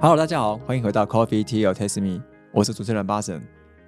Hello，大家好，欢迎回到 Coffee Tea t a s t Me，我是主持人巴神。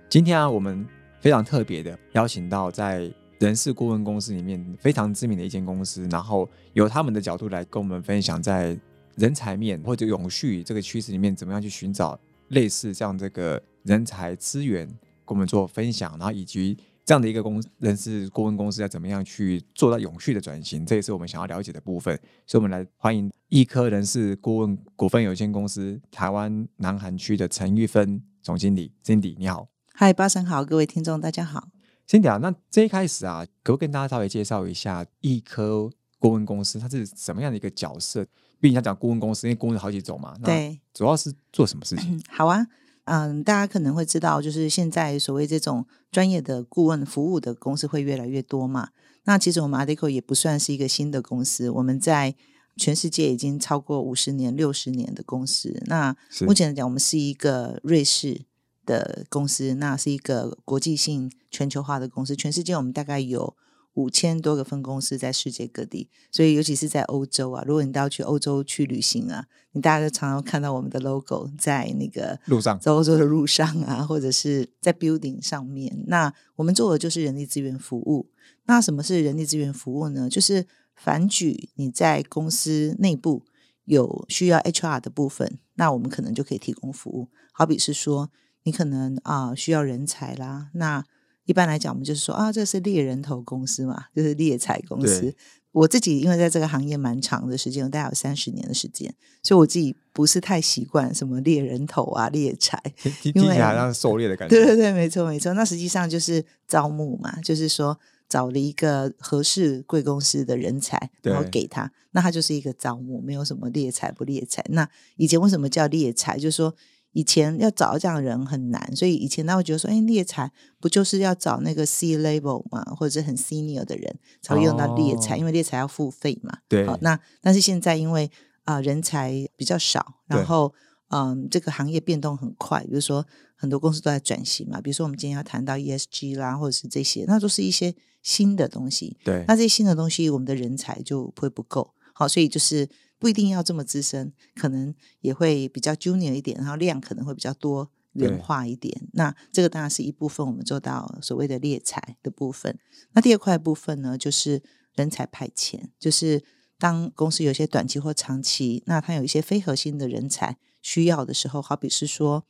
今天啊，我们非常特别的邀请到在人事顾问公司里面非常知名的一间公司，然后由他们的角度来跟我们分享在人才面或者永续这个趋势里面，怎么样去寻找类似这样这个人才资源，跟我们做分享，然后以及。这样的一个公人事顾问公司要怎么样去做到永续的转型？这也是我们想要了解的部分。所以，我们来欢迎易科人事顾问股份有限公司台湾南韩区的陈玉芬总经理 Cindy，你好。嗨，巴神好，各位听众大家好。Cindy 啊，那这一开始啊，可不可以跟大家稍微介绍一下易科顾问公司它是什么样的一个角色？毕竟要讲顾问公司，因为顾问好几种嘛。对，主要是做什么事情？好啊。嗯，大家可能会知道，就是现在所谓这种专业的顾问服务的公司会越来越多嘛。那其实我们 Adico 也不算是一个新的公司，我们在全世界已经超过五十年、六十年的公司。那目前来讲，我们是一个瑞士的公司，那是一个国际性、全球化的公司。全世界我们大概有。五千多个分公司在世界各地，所以尤其是在欧洲啊，如果你都要去欧洲去旅行啊，你大家都常常看到我们的 logo 在那个路上，在欧洲的路上啊，或者是在 building 上面。那我们做的就是人力资源服务。那什么是人力资源服务呢？就是反举你在公司内部有需要 HR 的部分，那我们可能就可以提供服务。好比是说，你可能啊需要人才啦，那一般来讲，我们就是说啊，这是猎人头公司嘛，就是猎财公司。我自己因为在这个行业蛮长的时间，大概有三十年的时间，所以我自己不是太习惯什么猎人头啊、猎财，听起来好像狩猎的感觉。对对对，没错没错。那实际上就是招募嘛，就是说找了一个合适贵公司的人才，然后给他，那他就是一个招募，没有什么猎财不猎财。那以前为什么叫猎财？就是说。以前要找这样的人很难，所以以前他会觉得说：“哎，猎才不就是要找那个 C level 嘛，或者是很 senior 的人才会用到猎才，因为猎才要付费嘛。”对。好，那但是现在因为啊人才比较少，然后嗯这个行业变动很快，比如说很多公司都在转型嘛，比如说我们今天要谈到 ESG 啦，或者是这些，那都是一些新的东西。对。那这些新的东西，我们的人才就不会不够。好，所以就是。不一定要这么资深，可能也会比较 junior 一点，然后量可能会比较多元化一点。那这个当然是一部分，我们做到所谓的猎才的部分。那第二块部分呢，就是人才派遣，就是当公司有些短期或长期，那它有一些非核心的人才需要的时候，好比是说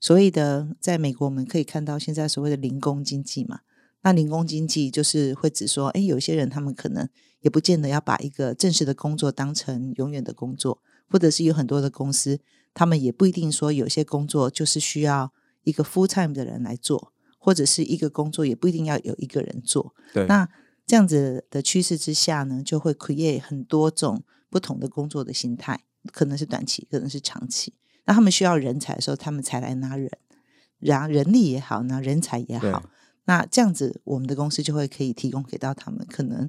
所谓的在美国我们可以看到现在所谓的零工经济嘛。那零工经济就是会指说，哎，有些人他们可能也不见得要把一个正式的工作当成永远的工作，或者是有很多的公司，他们也不一定说有些工作就是需要一个 full time 的人来做，或者是一个工作也不一定要有一个人做。对，那这样子的趋势之下呢，就会 create 很多种不同的工作的心态，可能是短期，可能是长期。那他们需要人才的时候，他们才来拿人，然人力也好，拿人才也好。那这样子，我们的公司就会可以提供给到他们。可能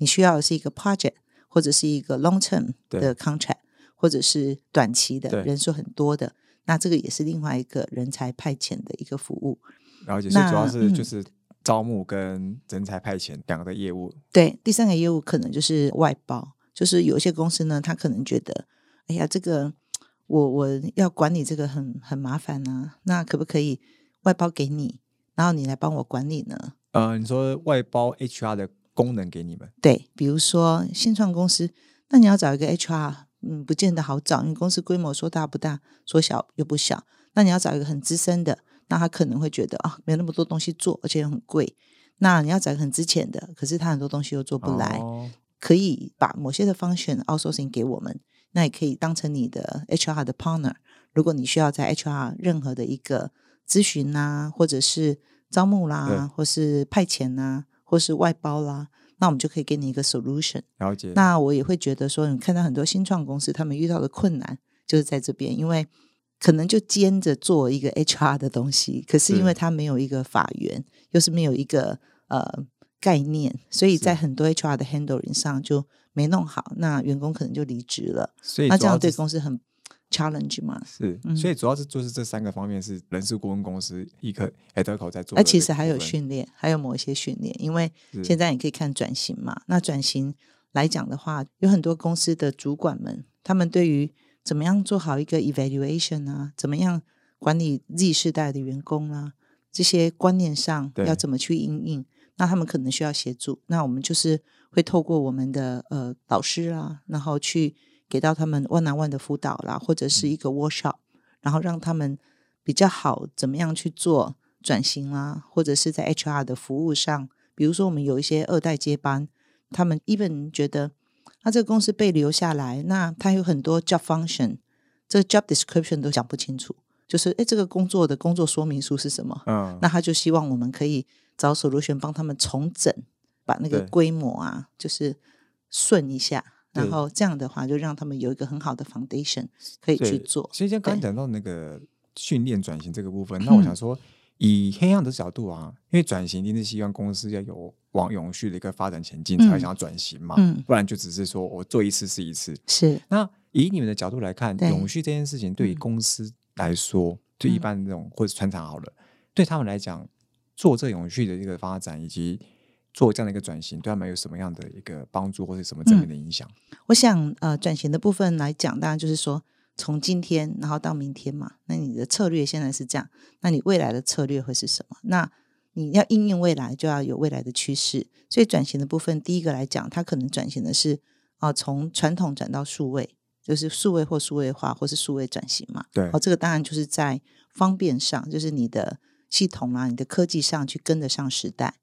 你需要的是一个 project，或者是一个 long term 的 contract，或者是短期的人数很多的。那这个也是另外一个人才派遣的一个服务。了解，所以主要是就是招募跟人才派遣两个的业务。对，第三个业务可能就是外包。就是有一些公司呢，他可能觉得，哎呀，这个我我要管理这个很很麻烦啊，那可不可以外包给你？然后你来帮我管理呢？呃，你说外包 HR 的功能给你们？对，比如说新创公司，那你要找一个 HR，嗯，不见得好找，因为公司规模说大不大，说小又不小。那你要找一个很资深的，那他可能会觉得啊，没那么多东西做，而且很贵。那你要找一个很值钱的，可是他很多东西又做不来，可以把某些的 function outsourcing 给我们，那也可以当成你的 HR 的 partner。如果你需要在 HR 任何的一个咨询啊，或者是招募啦，或是派遣啦，或是外包啦，那我们就可以给你一个 solution。了解。那我也会觉得说，你看到很多新创公司，他们遇到的困难就是在这边，因为可能就兼着做一个 HR 的东西，可是因为他没有一个法源，又是没有一个呃概念，所以在很多 HR 的 handling 上就没弄好，那员工可能就离职了。所以那这样对公司很。Challenge 嘛，是，所以主要是就是这三个方面是人事顾问公司一个 a d e c o 在做，那其实还有训练，还有某一些训练，因为现在你可以看转型嘛。那转型来讲的话，有很多公司的主管们，他们对于怎么样做好一个 evaluation 啊？怎么样管理 Z 世代的员工啊？这些观念上要怎么去应应？那他们可能需要协助。那我们就是会透过我们的呃老师啊，然后去给到他们 one on one 的辅导啦，或者是一个 workshop，然后让他们比较好怎么样去做转型啦，或者是在 HR 的服务上，比如说我们有一些二代接班，他们 even 觉得那这个公司被留下来，那他有很多 job function，这个 job description 都讲不清楚，就是诶这个工作的工作说明书是什么？嗯，那他就希望我们可以找 solution 帮他们重整，把那个对规模啊，就是顺一下，对然后这样的话就让他们有一个很好的 foundation 可以去做。所以像刚刚讲到那个训练转型这个部分，那我想说，以黑暗的角度啊，因为转型一定是希望公司要有往永续的一个发展前进，才想要转型嘛，嗯不然就只是说我做一次是一次。是那以你们的角度来看，永续这件事情对于嗯公司来说，就一嗯般那种或者船厂好了，对他们来讲，做这永续的一个发展以及做这样的一个转型，对他们有什么样的一个帮助或者什么正面的影响？我想，呃，转型的部分来讲，当然就是说，从今天然后到明天嘛，那你的策略现在是这样，那你未来的策略会是什么？那你要应用未来，就要有未来的趋势。所以转型的部分，第一个来讲，它可能转型的是啊、从传统转到数位，就是数位或数位化，或是数位转型嘛。对哦，这个当然就是在方便上，就是你的系统啦、你的科技上去跟得上时代。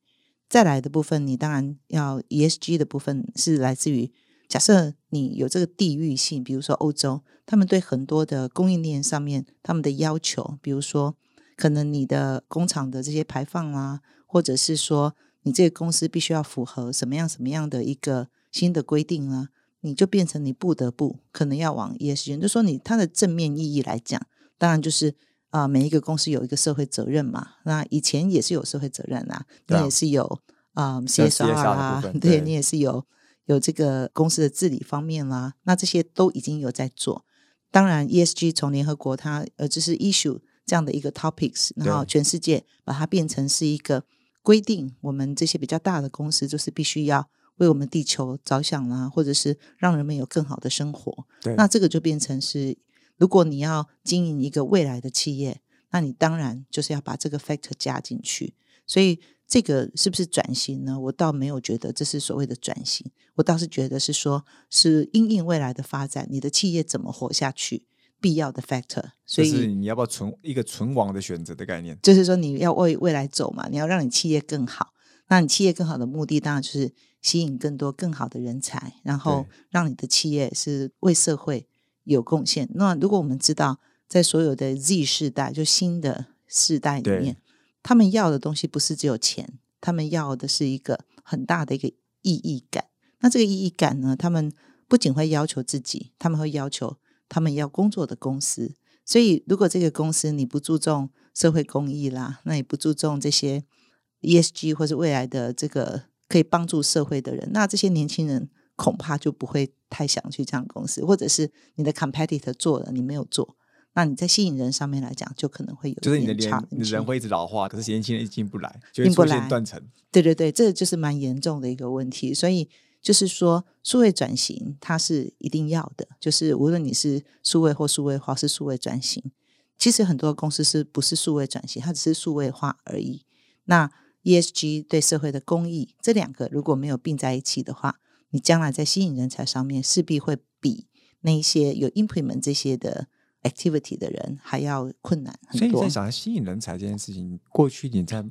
再来的部分，你当然要 ESG 的部分是来自于假设你有这个地域性，比如说欧洲，他们对很多的供应链上面他们的要求，比如说可能你的工厂的这些排放啊，或者是说你这个公司必须要符合什么样什么样的一个新的规定啊，你就变成你不得不可能要往 ESG，就说你它的正面意义来讲，当然就是。啊、每一个公司有一个社会责任嘛，那以前也是有社会责任啊，你也是有啊、像 CSR 啦，对对你也是有有这个公司的治理方面啦，那这些都已经有在做。当然，ESG 从联合国它呃就是 issue 这样的一个 topics，然后全世界把它变成是一个规定，我们这些比较大的公司就是必须要为我们地球着想啦，或者是让人们有更好的生活。对，那这个就变成是，如果你要经营一个未来的企业，那你当然就是要把这个 factor 加进去。所以这个是不是转型呢？我倒没有觉得这是所谓的转型，我倒是觉得是说，是因应未来的发展，你的企业怎么活下去必要的 factor。所就是以你要不要存一个存亡的选择的概念？就是说你要为未来走嘛，你要让你企业更好。那你企业更好的目的，当然就是吸引更多更好的人才，然后对让你的企业是为社会有贡献。那如果我们知道，在所有的 Z 世代，就新的世代里面，他们要的东西不是只有钱，他们要的是一个很大的一个意义感。那这个意义感呢，他们不仅会要求自己，他们会要求他们要工作的公司。所以，如果这个公司你不注重社会公益啦，那也不注重这些 ESG 或者未来的这个可以帮助社会的人，那这些年轻人恐怕就不会太想去这样的公司，或者是你的 competitor 做了，你没有做，那你在吸引人上面来讲，就可能会有就是你的人，你人会一直老化，可是年轻人进不来，就会出现进不来断层。对对对，这就是蛮严重的一个问题。所以就是说，数位转型它是一定要的，就是无论你是数位或数位化，是数位转型。其实很多公司是不是数位转型，它只是数位化而已。那 ESG 对社会的公益这两个如果没有并在一起的话，你将来在吸引人才上面势必会比那一些有 implement 这些的 activity 的人还要困难很多所以你在。想吸引人才这件事情，过去你在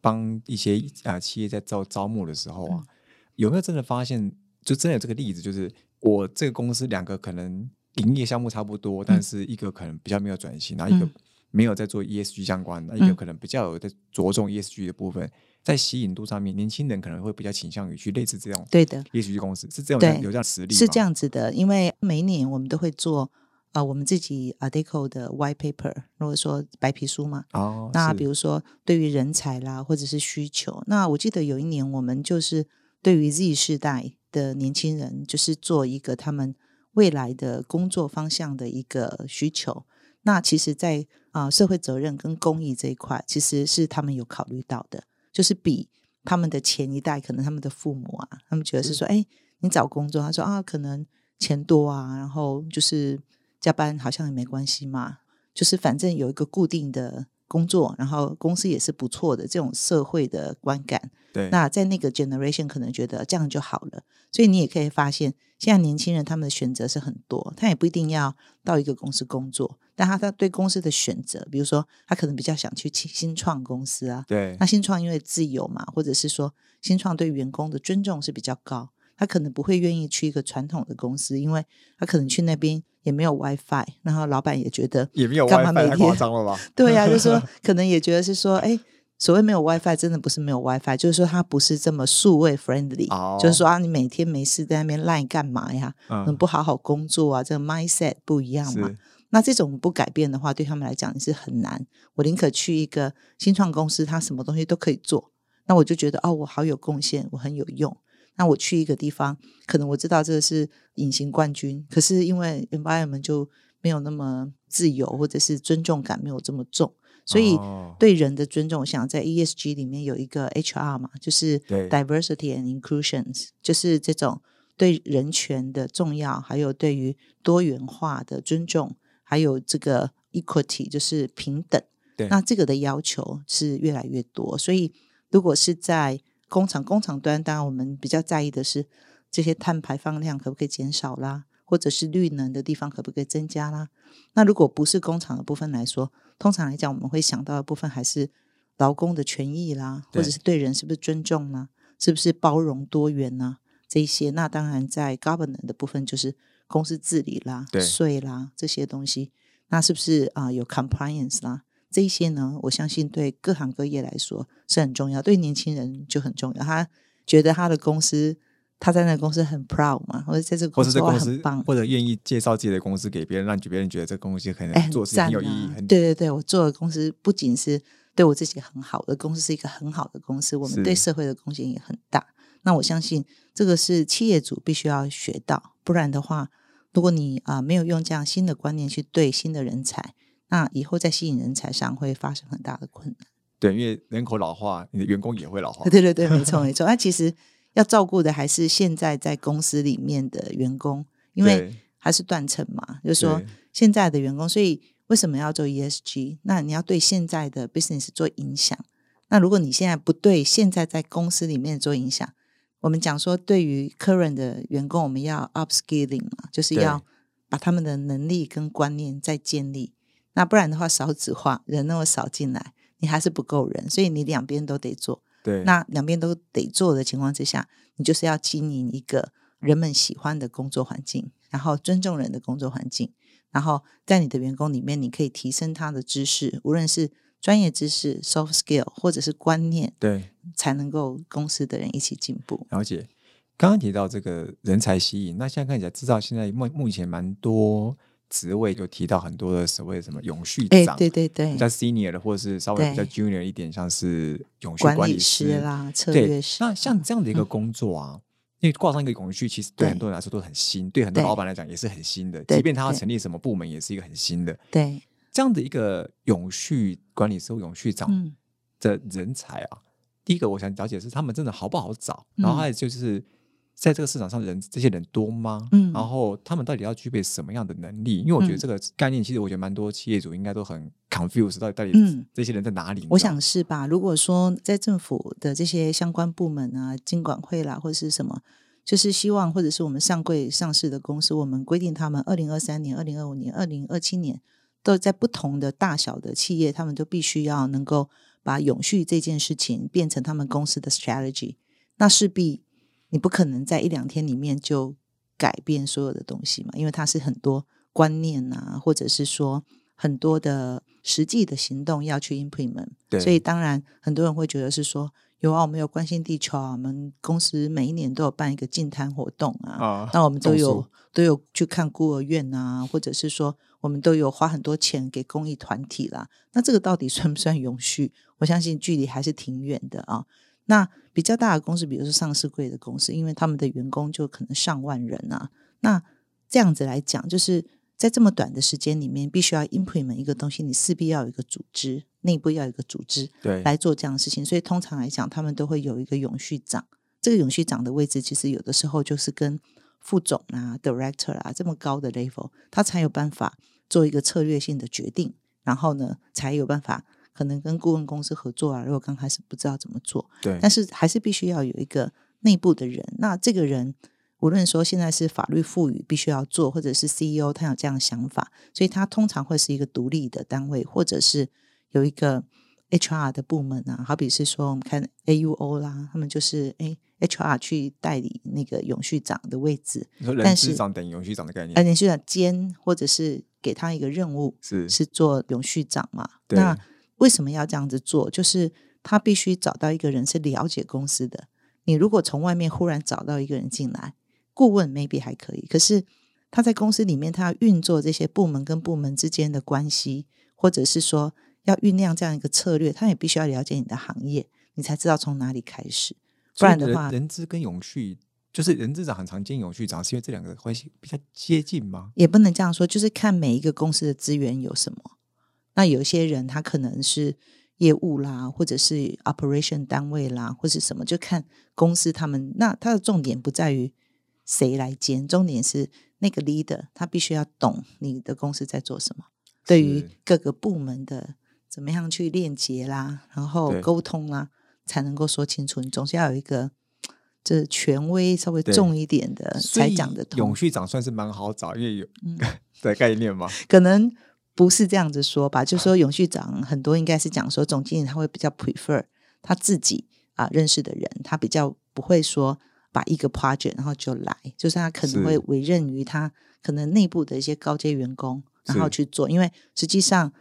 帮一些啊、企业在招招募的时候嗯。啊，有没有真的发现，就真的有这个例子，就是我这个公司两个可能营业项目差不多，但是一个可能比较没有转型，然后一个嗯。没有在做 ESG 相关，那一个嗯。可能比较有在着重 ESG 的部分，在吸引度上面，年轻人可能会比较倾向于去类似这种对的，也许公司，是这种对有这样实力是这样子的，因为每一年我们都会做呃我们自己 Adeco 的 White Paper，如果说白皮书嘛，哦，那比如说对于人才啦，或者是需求，那我记得有一年我们就是对于 Z 世代的年轻人，就是做一个他们未来的工作方向的一个需求。那其实在，啊社会责任跟公益这一块，其实是他们有考虑到的，就是比他们的前一代，可能他们的父母啊，他们觉得是说，哎，你找工作，他说啊，可能钱多啊，然后就是加班好像也没关系嘛，就是反正有一个固定的工作，然后公司也是不错的这种社会的观感。对，那在那个 generation 可能觉得这样就好了，所以你也可以发现，现在年轻人他们的选择是很多，他也不一定要到一个公司工作，但他他对公司的选择，比如说他可能比较想去新创公司啊，对，那新创因为自由嘛，或者是说新创对员工的尊重是比较高，他可能不会愿意去一个传统的公司，因为他可能去那边也没有 WiFi，然后老板也觉得也没有 WiFi，太夸张了吧？对呀、就说 可能也觉得是说，哎，所谓没有 WiFi，真的不是没有 WiFi，就是说他不是这么数位 friendly，、哦就是说啊，你每天没事在那边赖干嘛呀？嗯嗯，不好好工作啊，这个 mindset 不一样嘛。那这种不改变的话，对他们来讲是很难。我宁可去一个新创公司，他什么东西都可以做，那我就觉得哦，我好有贡献，我很有用。那我去一个地方，可能我知道这个是隐形冠军，可是因为 environment 就没有那么自由，或者是尊重感没有这么重，所以哦对人的尊重，我想在 ESG 里面有一个 HR 嘛，就是 diversity and inclusions，就是这种对人权的重要，还有对于多元化的尊重，还有这个 equity，就是平等。对那这个的要求是越来越多，所以如果是在工厂工厂端，当然我们比较在意的是这些碳排放量可不可以减少啦，或者是绿能的地方可不可以增加啦。那如果不是工厂的部分来说，通常来讲我们会想到的部分还是劳工的权益啦，或者是对人是不是尊重啦，是不是包容多元呐、这一些。那当然在 governance 的部分就是公司治理啦对、税啦这些东西，那是不是啊、有 compliance 啦？这一些呢，我相信对各行各业来说是很重要，对年轻人就很重要。他觉得他的公司，他在那个公司很 proud 嘛，或者在这个或公司哇是这公司很棒，或者愿意介绍自己的公司给别人，让别人觉得这个公司可能做事情有意义，啊对对对，我做的公司不仅是对我自己很好，我的公司是一个很好的公司，我是们对社会的贡献也很大。那我相信这个是企业主必须要学到，不然的话，如果你啊、没有用这样新的观念去对新的人才，那以后在吸引人才上会发生很大的困难。对，因为人口老化，你的员工也会老化。对对对，没错没错。那其实要照顾的还是现在在公司里面的员工，因为对还是断层嘛，就是说现在的员工，所以为什么要做 ESG？那你要对现在的 business 做影响。那如果你现在不对现在在公司里面做影响，我们讲说对于 current 的员工，我们要 upskilling 嘛，就是要把他们的能力跟观念再建立。那不然的话，少子化，人那么少进来，你还是不够人，所以你两边都得做。对，那两边都得做的情况之下，你就是要经营一个人们喜欢的工作环境，然后尊重人的工作环境，然后在你的员工里面，你可以提升他的知识，无论是专业知识 （soft skill） 或者是观念，对，才能够公司的人一起进步。了解。刚刚提到这个人才吸引，那现在看起来，知道现在目目前蛮多职位就提到很多的所谓的什么永续哎，长，对对对比，较 senior 的，或者是稍微比较 junior 一点，像是永续管管理理师啦、策对略，师，那像这样的一个嗯工作啊，因为挂上一个永续，其实对对很多人来说都很新，对很多老板来讲也是很新的。即便他要成立什么部门，也是一个很新的。对，这样的一个永续管理师、或永续长嗯的人才啊，第一个我想了解的是他们真的好不好找，然后嗯还有就是在这个市场上人这些人多吗？嗯然后他们到底要具备什么样的能力？因为我觉得嗯这个概念，其实我觉得蛮多企业主应该都很 confused，到底到底嗯这些人在哪里？我想是吧？如果说在政府的这些相关部门啊，经管会啦，或者是什么，就是希望或者是我们上柜上市的公司，我们规定他们二零二三年、二零二五年、二零二七年都在不同的大小的企业，他们都必须要能够把永续这件事情变成他们公司的 strategy。那势必你不可能在一两天里面就改变所有的东西嘛，因为它是很多观念啊，或者是说很多的实际的行动要去 implement。对所以当然很多人会觉得是说，有啊，我们有关心地球啊，我们公司每一年都有办一个净滩活动啊，啊那我们都有都有去看孤儿院啊，或者是说我们都有花很多钱给公益团体啦。那这个到底算不算永续？我相信距离还是挺远的啊。那比较大的公司，比如说上市贵的公司，因为他们的员工就可能上万人啊，那这样子来讲，就是在这么短的时间里面，必须要 implement 一个东西，你势必要有一个组织，内部要有一个组织，对来做这样的事情。所以通常来讲，他们都会有一个永续长。这个永续长的位置，其实有的时候就是跟副总啊、director 啊这么高的 level，他才有办法做一个策略性的决定，然后呢，才有办法可能跟顾问公司合作啊。如果刚开始不知道怎么做，对，但是还是必须要有一个内部的人。那这个人无论说现在是法律赋予必须要做，或者是 CEO 他有这样的想法，所以他通常会是一个独立的单位，或者是有一个 HR 的部门啊。好比是说我们看 AUO 啦，他们就是诶 HR 去代理那个永续长的位置，但是长等于永续长的概念呃，永续长兼或者是给他一个任务，是是做永续长嘛？对那为什么要这样子做？就是他必须找到一个人是了解公司的。你如果从外面忽然找到一个人进来，顾问 maybe 还可以，可是他在公司里面，他要运作这些部门跟部门之间的关系，或者是说要酝酿这样一个策略，他也必须要了解你的行业，你才知道从哪里开始。不然的话，人资跟永续就是人资长很常见永续长，是因为这两个关系比较接近吗？也不能这样说，就是看每一个公司的资源有什么。那有些人他可能是业务啦，或者是 operation 单位啦，或是什么，就看公司他们。那他的重点不在于谁来兼，重点是那个 leader 他必须要懂你的公司在做什么，对于各个部门的怎么样去链接啦，然后沟通啦，才能够说清楚。你总是要有一个。这权威稍微重一点的才讲得通。永续长算是蛮好找，因为有嗯 的概念嘛。可能不是这样子说吧，就说永续长很多应该是讲说总经理他会比较 prefer 他自己啊认识的人，他比较不会说把一个 project 然后就来，就是他可能是。会委任于他可能内部的一些高阶员工，然后去做，因为实际上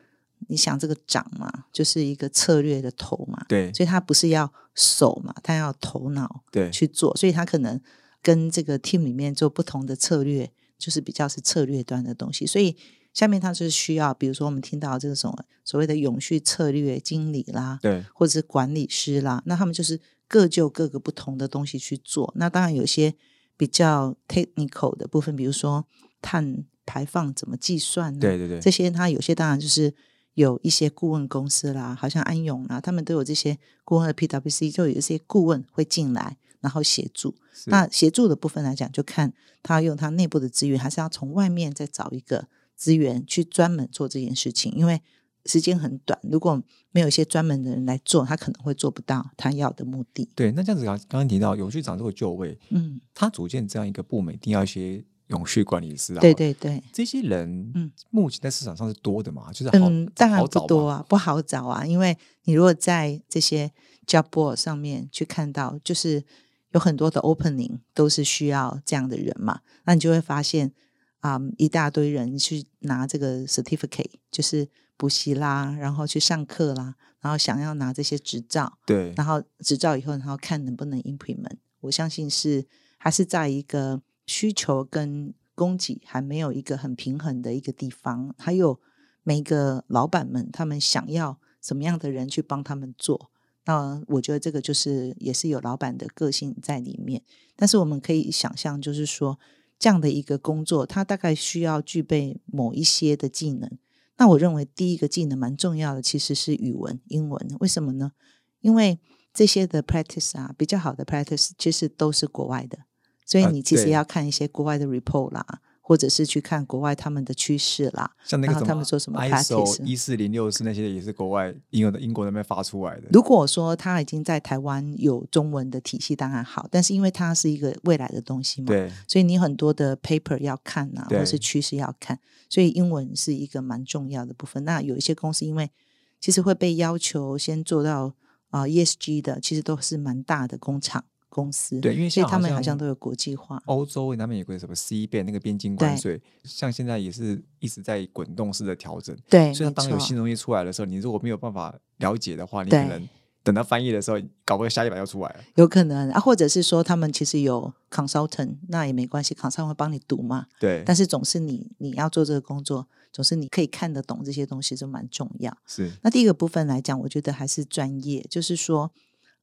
你想这个长嘛，就是一个策略的头嘛，对所以他不是要手嘛，他要头脑，对，去做，所以他可能跟这个 team 里面做不同的策略，就是比较是策略端的东西。所以下面他就是需要，比如说我们听到这种所谓的永续策略经理啦，对或者是管理师啦，那他们就是各就各个不同的东西去做。那当然有些比较 technical 的部分，比如说碳排放怎么计算呢？对对对，这些它有些当然就是有一些顾问公司啦，好像安永啦，他们都有这些顾问的 PwC，就有一些顾问会进来，然后协助。那协助的部分来讲，就看他用他内部的资源，还是要从外面再找一个资源去专门做这件事情，因为时间很短，如果没有一些专门的人来做，他可能会做不到他要的目的。对。那这样子刚刚刚提到永续长这个就位，嗯，他组建这样一个部门，一定要一些永续管理师啊。对对对。这些人，嗯目前在市场上是多的嘛？就是好，嗯，当然。不多啊，不好找啊，因为你如果在这些 job board 上面去看到，就是有很多的 opening 都是需要这样的人嘛，那你就会发现啊、一大堆人去拿这个 certificate，就是补习啦，然后去上课啦，然后想要拿这些执照，对然后执照以后，然后看能不能 implement。我相信是还是在一个需求跟供给还没有一个很平衡的一个地方，还有每一个老板们他们想要什么样的人去帮他们做。那我觉得这个就是也是有老板的个性在里面，但是我们可以想象，就是说这样的一个工作，它大概需要具备某一些的技能。那我认为第一个技能蛮重要的，其实是语文、英文。为什么呢？因为这些的 practice 啊，比较好的 practice 其实都是国外的，所以啊你其实要看一些国外的 report 啦，或者是去看国外他们的趋势啦。像那个他们说什么 ISO 一四零六四那些也是国外英国的英国那边发出来的。如果说他已经在台湾有中文的体系，当然好，但是因为它是一个未来的东西嘛，对所以你很多的 paper 要看啊，或是趋势要看，所以英文是一个蛮重要的部分。那有一些公司因为其实会被要求先做到啊、ESG 的，其实都是蛮大的工厂公司，对，因为像所以他们好像像都有国际化。欧洲那边有个什么 C 变那个边境关税，像现在也是一直在滚动式的调整。对，所以当有新东西出来的时候，你如果没有办法了解的话，你可能等到翻译的时候，搞不好下一版要出来了。有可能啊，或者是说他们其实有 consultant，那也没关系，consultant 会帮你读嘛。对，但是总是你你要做这个工作，总是你可以看得懂这些东西，就蛮重要。是那第一个部分来讲，我觉得还是专业，就是说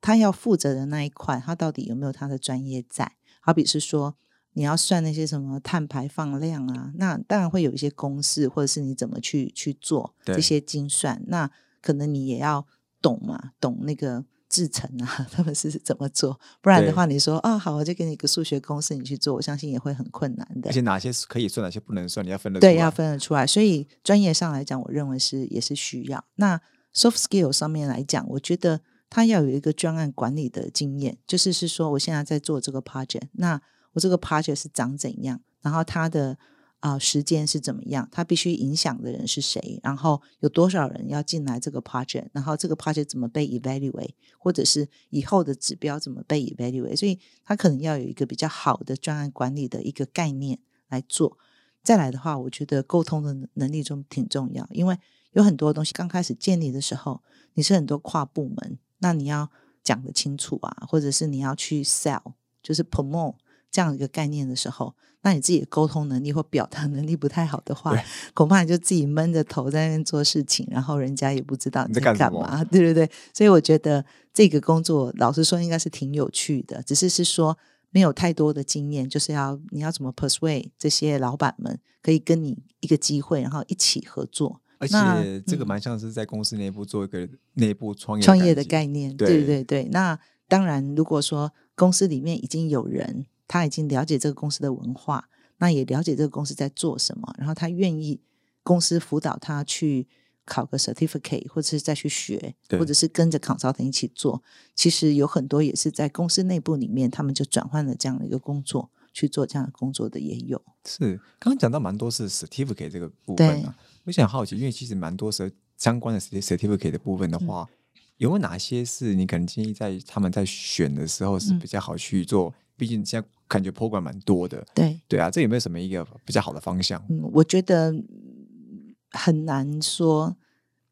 他要负责的那一块，他到底有没有他的专业在？好比是说你要算那些什么碳排放量啊，那当然会有一些公式，或者是你怎么去去做对这些精算，那可能你也要懂嘛，懂那个制成啊，他们是怎么做？不然的对话，你说啊，好，我就给你一个数学公式，你去做，我相信也会很困难的而。且哪些可以算，哪些不能算，你要分得出来。对，要分得出来。所以专业上来讲，我认为是也是需要。那 soft skill 上面来讲，我觉得他要有一个专案管理的经验，就是是说，我现在在做这个 project，那我这个 project 是长怎样，然后它的啊、时间是怎么样，它必须影响的人是谁，然后有多少人要进来这个 project，然后这个 project 怎么被 evaluate，或者是以后的指标怎么被 evaluate，所以他可能要有一个比较好的专案管理的一个概念来做。再来的话，我觉得沟通的能力中挺重要，因为有很多东西刚开始建立的时候，你是很多跨部门，那你要讲得清楚啊，或者是你要去 sell，就是 promote 这样一个概念的时候，那你自己的沟通能力或表达能力不太好的话，恐怕你就自己闷着头在那边做事情，然后人家也不知道你在干嘛，对对对。所以我觉得这个工作，老实说应该是挺有趣的，只是是说没有太多的经验，就是要你要怎么 persuade 这些老板们可以跟你一个机会，然后一起合作。而且这个嗯蛮像是在公司内部做一个内部创业创业的概概念，对对对对。那当然，如果说公司里面已经有人，他已经了解这个公司的文化，那也了解这个公司在做什么，然后他愿意公司辅导他去考个 certificate，或者是再去学，或者是跟着 consultant 一起做。其实有很多也是在公司内部里面，他们就转换了这样的一个工作去做这样的工作的也有。是，刚刚讲到蛮多是 certificate 这个部分啊，我想好奇，因为其实蛮多时候相关的 certi- certificate 的部分的话，有没有哪些是你可能建议在他们在选的时候是嗯比较好去做？毕竟现在感觉 program 蛮多的，对，对啊，这有没有什么一个比较好的方向？嗯，我觉得嗯很难说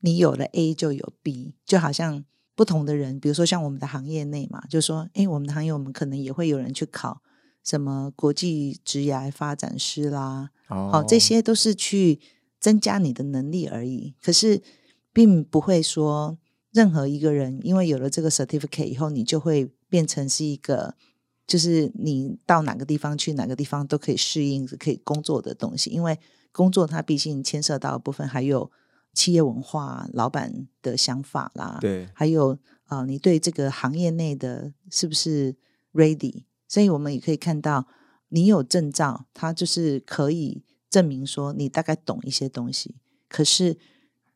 你有了 A 就有 B，就好像不同的人，比如说像我们的行业内嘛，就说，哎，我们的行业我们可能也会有人去考什么国际职涯发展师啦，哦好、这些都是去增加你的能力而已。可是，并不会说任何一个人因为有了这个 certificate 以后，你就会变成是一个，就是你到哪个地方去，哪个地方都可以适应、可以工作的东西。因为工作它毕竟牵涉到的部分还有企业文化、老板的想法啦，对还有呃，你对这个行业内的是不是 ready？所以我们也可以看到，你有证照，它就是可以证明说你大概懂一些东西。可是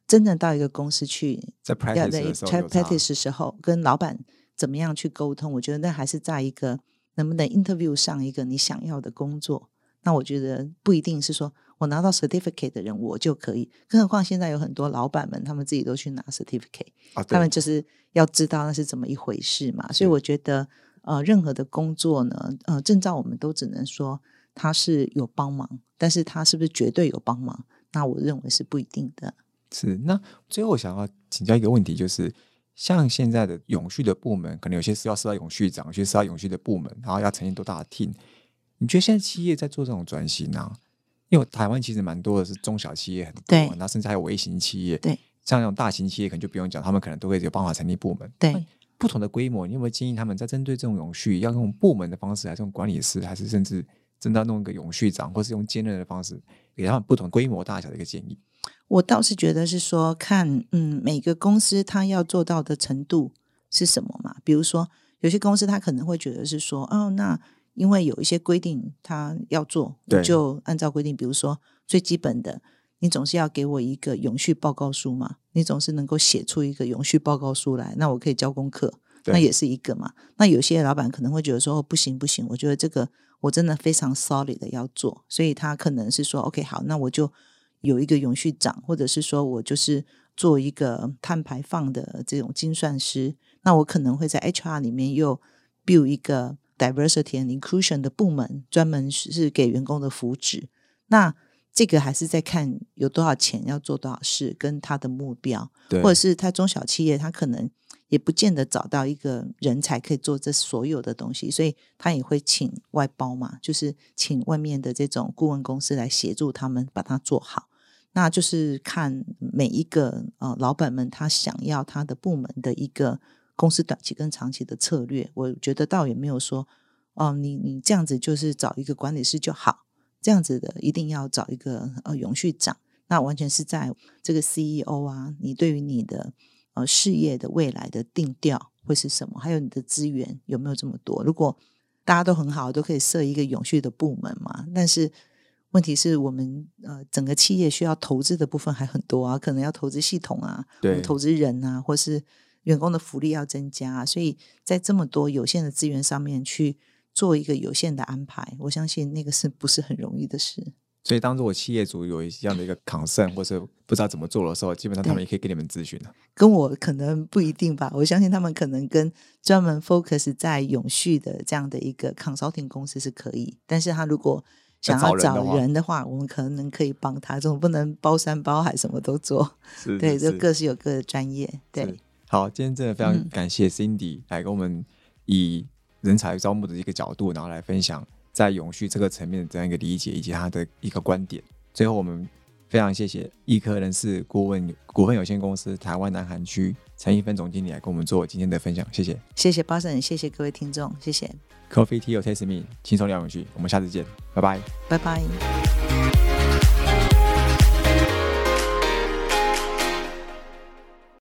真正到一个公司去，在要 practice 在的时候 practice 的时候，跟老板怎么样去沟通，我觉得那还是在一个能不能 interview 上一个你想要的工作。那我觉得不一定是说我拿到 certificate 的人我就可以，更何况现在有很多老板们他们自己都去拿 certificate。啊，他们就是要知道那是怎么一回事嘛。所以我觉得，呃，任何的工作呢，呃，证照我们都只能说它是有帮忙，但是他是不是绝对有帮忙？那我认为是不一定的。是。那最后我想要请教一个问题，就是像现在的永续的部门，可能有些是要设到永续长，有些是要永续的部门，然后要成立多大的 team？你觉得现在企业在做这种转型啊？因为台湾其实蛮多的是中小企业很多，对然后甚至还有微型企业，对，像那种大型企业可能就不用讲，他们可能都会有办法成立部门。对，不同的规模，你有没有建议他们在针对这种永续，要用部门的方式，还是用管理师，还是甚至真的要弄一个永续长，或是用兼任的方式，给他们不同规模大小的一个建议？我倒是觉得是说，看嗯，每个公司它要做到的程度是什么嘛？比如说，有些公司它可能会觉得是说，哦，那因为有一些规定它要做，对我就按照规定，比如说最基本的，你总是要给我一个永续报告书嘛，你总是能够写出一个永续报告书来，那我可以交功课，那也是一个嘛。那有些老板可能会觉得说，哦，不行不行，我觉得这个我真的非常 solid 的要做，所以他可能是说，OK，好，那我就有一个永续长，或者是说我就是做一个碳排放的这种精算师，那我可能会在 HR 里面又 build 一个 diversity and inclusion 的部门，专门是给员工的福祉。那这个还是在看有多少钱要做多少事，跟他的目标。或者是他中小企业，他可能也不见得找到一个人才可以做这所有的东西，所以他也会请外包嘛，就是请外面的这种顾问公司来协助他们把它做好。那就是看每一个呃老板们他想要他的部门的一个公司短期跟长期的策略，我觉得倒也没有说哦、你你这样子就是找一个管理师就好，这样子的一定要找一个呃永续长。那完全是在这个 CEO 啊，你对于你的呃事业的未来的定调，会是什么？还有你的资源有没有这么多？如果大家都很好，都可以设一个永续的部门嘛。但是问题是我们呃整个企业需要投资的部分还很多啊，可能要投资系统啊，对投资人啊，或是员工的福利要增加，所以在这么多有限的资源上面去做一个有限的安排，我相信那个是不是很容易的事？所以，当如果企业主有这样的一个 concern 或是不知道怎么做的时候，基本上他们也可以给你们咨询的。跟我可能不一定吧，我相信他们可能跟专门 focus 在永续的这样的一个 consulting 公司是可以，但是他如果想要找人的话，我们可能可以帮他，总不能包山包海什么都做。是，对，就各是有各的专业。对，好，今天真的非常感谢 Cindy 来跟我们以人才招募的一个角度，然后来分享。在永续这个层面的这样一个理解以及他的一个观点，最后我们非常谢谢易科人事顾问股份有限公司台湾南韩区陈一芬总经理来跟我们做今天的分享，谢谢，谢谢巴神，谢谢各位听众，谢谢。Coffee Tea or Taste Me，轻松聊永续，我们下次见，拜拜，拜拜。